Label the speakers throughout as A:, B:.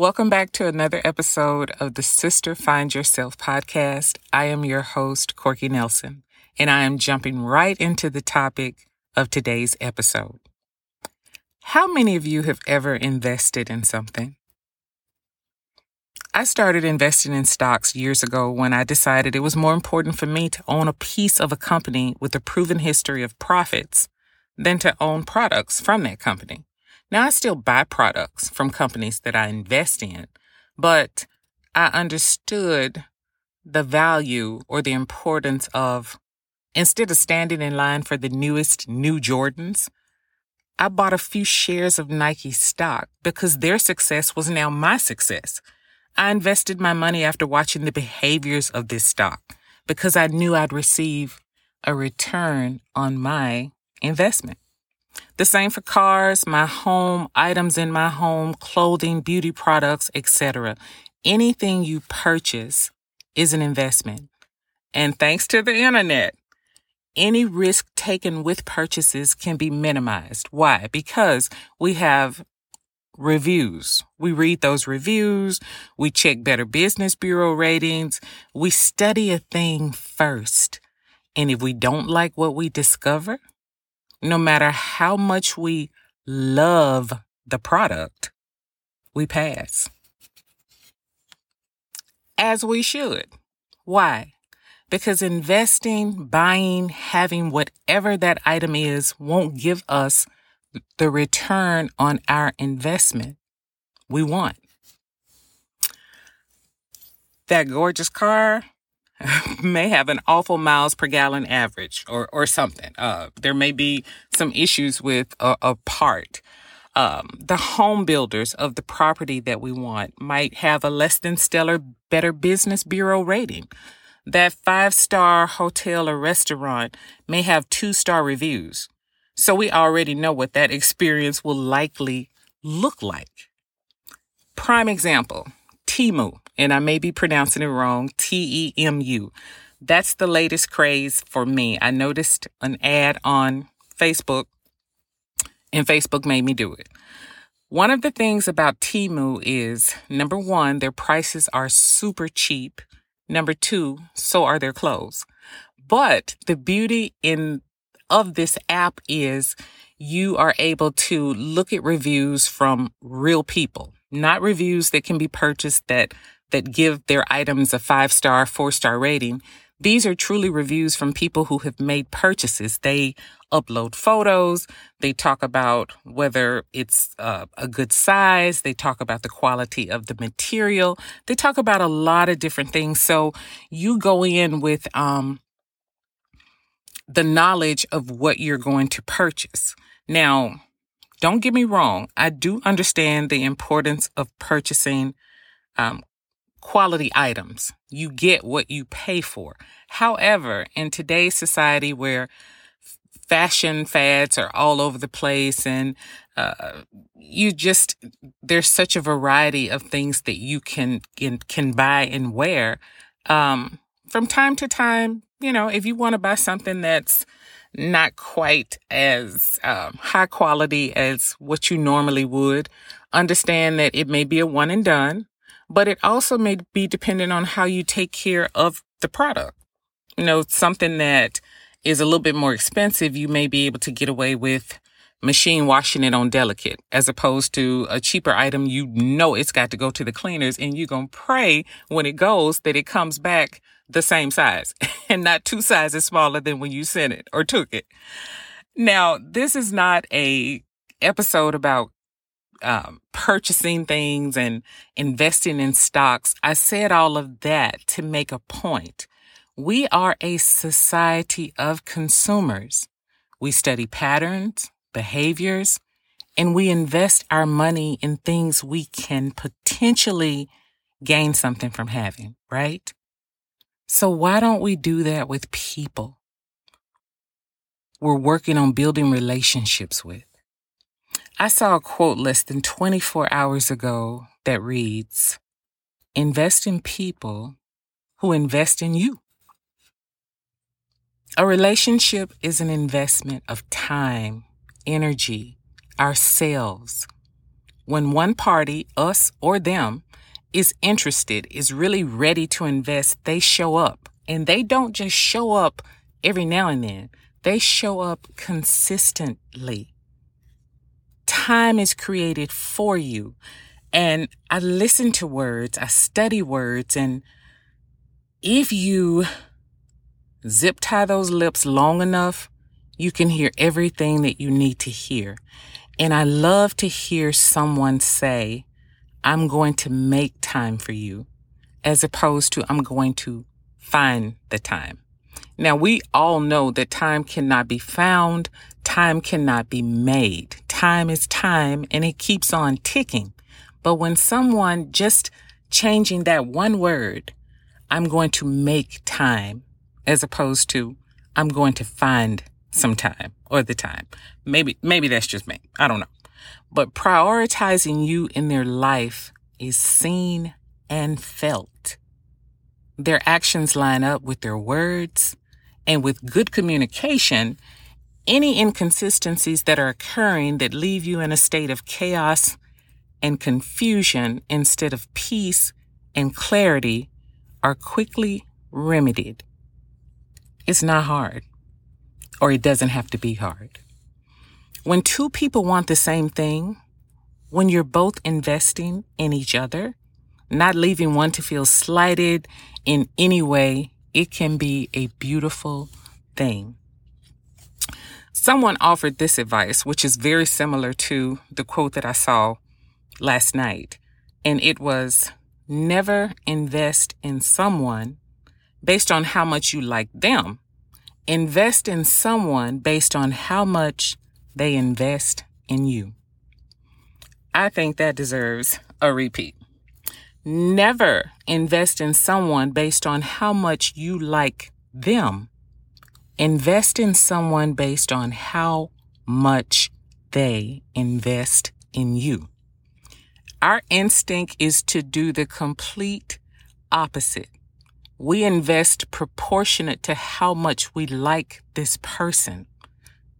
A: Welcome back to another episode of the Sister Find Yourself podcast. I am your host, Corky Nelson, and I am jumping right into the topic of today's episode. How many of you have ever invested in something? I started investing in stocks years ago when I decided it was more important for me to own a piece of a company with a proven history of profits than to own products from that company. Now, I still buy products from companies that I invest in, but I understood the value or the importance of instead of standing in line for the newest new Jordans, I bought a few shares of Nike stock because their success was now my success. I invested my money after watching the behaviors of this stock because I knew I'd receive a return on my investment. The same for cars, my home, items in my home, clothing, beauty products, etc. Anything you purchase is an investment. And thanks to the internet, any risk taken with purchases can be minimized. Why? Because we have reviews. We read those reviews. We check Better Business Bureau ratings. We study a thing first. And if we don't like what we discover, no matter how much we love the product, we pass. As we should. Why? Because investing, buying, having whatever that item is won't give us the return on our investment we want. That gorgeous car, may have an awful miles per gallon average or, or something. Uh, there may be some issues with a, a part. Um, the home builders of the property that we want might have a less than stellar Better Business Bureau rating. That five star hotel or restaurant may have two star reviews. So we already know what that experience will likely look like. Prime example Temu and I may be pronouncing it wrong, T E M U. That's the latest craze for me. I noticed an ad on Facebook, and Facebook made me do it. One of the things about Temu is number one, their prices are super cheap. Number two, so are their clothes. But the beauty in of this app is you are able to look at reviews from real people, not reviews that can be purchased that that give their items a five star, four star rating. These are truly reviews from people who have made purchases. They upload photos. They talk about whether it's uh, a good size. They talk about the quality of the material. They talk about a lot of different things. So you go in with um, the knowledge of what you're going to purchase. Now, don't get me wrong. I do understand the importance of purchasing um, quality items. You get what you pay for. However, in today's society where fashion fads are all over the place and uh, you just there's such a variety of things that you can can, can buy and wear um, from time to time you know if you want to buy something that's not quite as um, high quality as what you normally would understand that it may be a one and done but it also may be dependent on how you take care of the product. You know, something that is a little bit more expensive, you may be able to get away with machine washing it on delicate as opposed to a cheaper item. You know, it's got to go to the cleaners and you're going to pray when it goes that it comes back the same size and not two sizes smaller than when you sent it or took it. Now, this is not a episode about um, purchasing things and investing in stocks. I said all of that to make a point. We are a society of consumers. We study patterns, behaviors, and we invest our money in things we can potentially gain something from having, right? So why don't we do that with people we're working on building relationships with? I saw a quote less than 24 hours ago that reads Invest in people who invest in you. A relationship is an investment of time, energy, ourselves. when one party, us or them, is interested, is really ready to invest, they show up. And they don't just show up every now and then, they show up consistently. Time is created for you. And I listen to words, I study words, and if you zip tie those lips long enough, you can hear everything that you need to hear. And I love to hear someone say, I'm going to make time for you, as opposed to I'm going to find the time. Now, we all know that time cannot be found, time cannot be made. Time is time and it keeps on ticking. But when someone just changing that one word, I'm going to make time, as opposed to I'm going to find some time or the time. Maybe, maybe that's just me. I don't know. But prioritizing you in their life is seen and felt. Their actions line up with their words and with good communication. Any inconsistencies that are occurring that leave you in a state of chaos and confusion instead of peace and clarity are quickly remedied. It's not hard, or it doesn't have to be hard. When two people want the same thing, when you're both investing in each other, not leaving one to feel slighted in any way, it can be a beautiful thing. Someone offered this advice, which is very similar to the quote that I saw last night. And it was never invest in someone based on how much you like them. Invest in someone based on how much they invest in you. I think that deserves a repeat. Never invest in someone based on how much you like them. Invest in someone based on how much they invest in you. Our instinct is to do the complete opposite. We invest proportionate to how much we like this person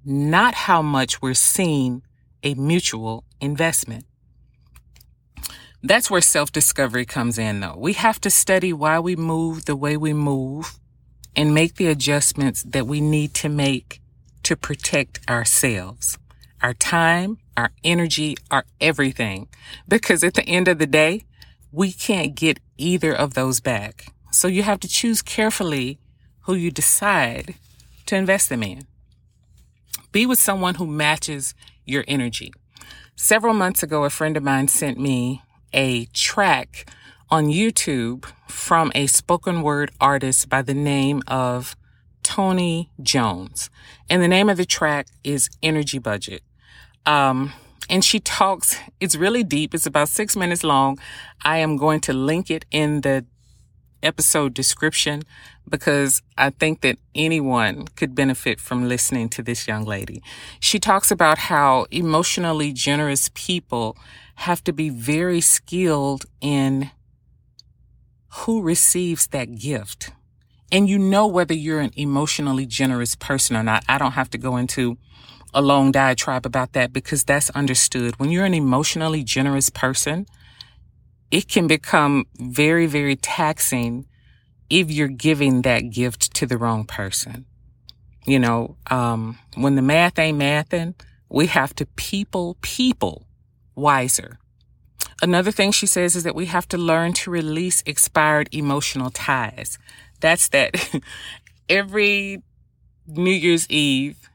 A: not how much we're seeing a mutual investment. That's where self discovery comes in, though. We have to study why we move the way we move and make the adjustments that we need to make to protect ourselves, our time, our energy, our everything. Because at the end of the day, we can't get either of those back. So you have to choose carefully who you decide to invest them in. Be with someone who matches your energy. Several months ago, a friend of mine sent me a track on YouTube from a spoken word artist by the name of Toni Jones. And the name of the track is Energy Budget. Um, and she talks, it's really deep. It's about six minutes long. I am going to link it in the episode description because I think that anyone could benefit from listening to this young lady. She talks about how emotionally generous people have to be very skilled in who receives that gift. And you know whether you're an emotionally generous person or not. I don't have to go into a long diatribe about that because that's understood. When you're an emotionally generous person, it can become very, very taxing if you're giving that gift to the wrong person. You know, um, when the math ain't mathing, we have to people, people wiser. Another thing she says is that we have to learn to release expired emotional ties. That's that every New Year's Eve,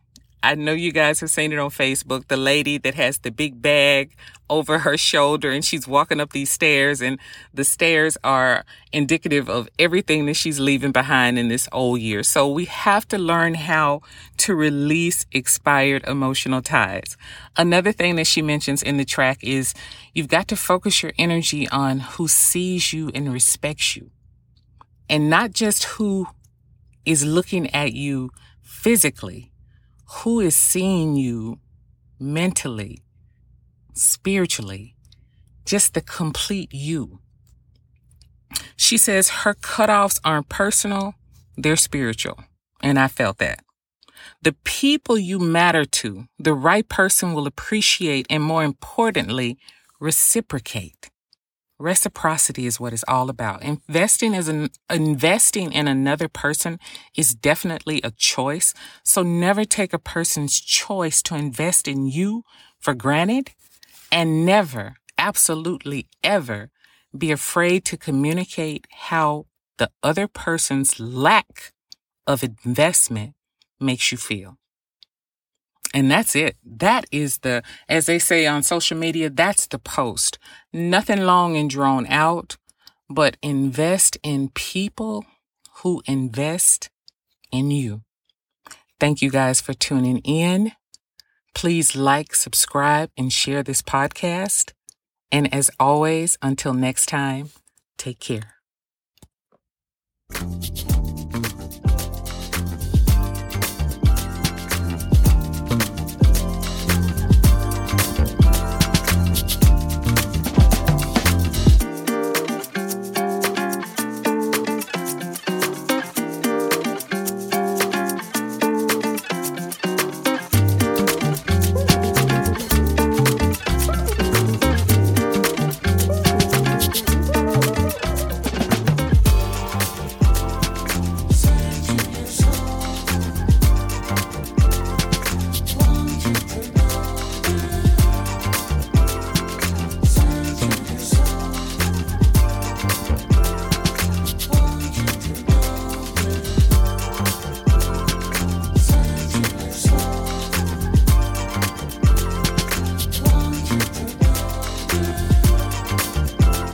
A: I know you guys have seen it on Facebook. The lady that has the big bag over her shoulder and she's walking up these stairs and the stairs are indicative of everything that she's leaving behind in this old year. So we have to learn how to release expired emotional ties. Another thing that she mentions in the track is you've got to focus your energy on who sees you and respects you and not just who is looking at you physically who is seeing you mentally, spiritually, just the complete you. She says her cutoffs aren't personal, they're spiritual. And I felt that. The people you matter to, the right person will appreciate and more importantly, reciprocate. Reciprocity is what it's all about. Investing is an, investing in another person is definitely a choice. So never take a person's choice to invest in you for granted and never, absolutely ever be afraid to communicate how the other person's lack of investment makes you feel. And that's it. That is the, as they say on social media, that's the post. Nothing long and drawn out, but invest in people who invest in you. Thank you guys for tuning in. Please like, subscribe, and share this podcast. And as always, until next time, take care.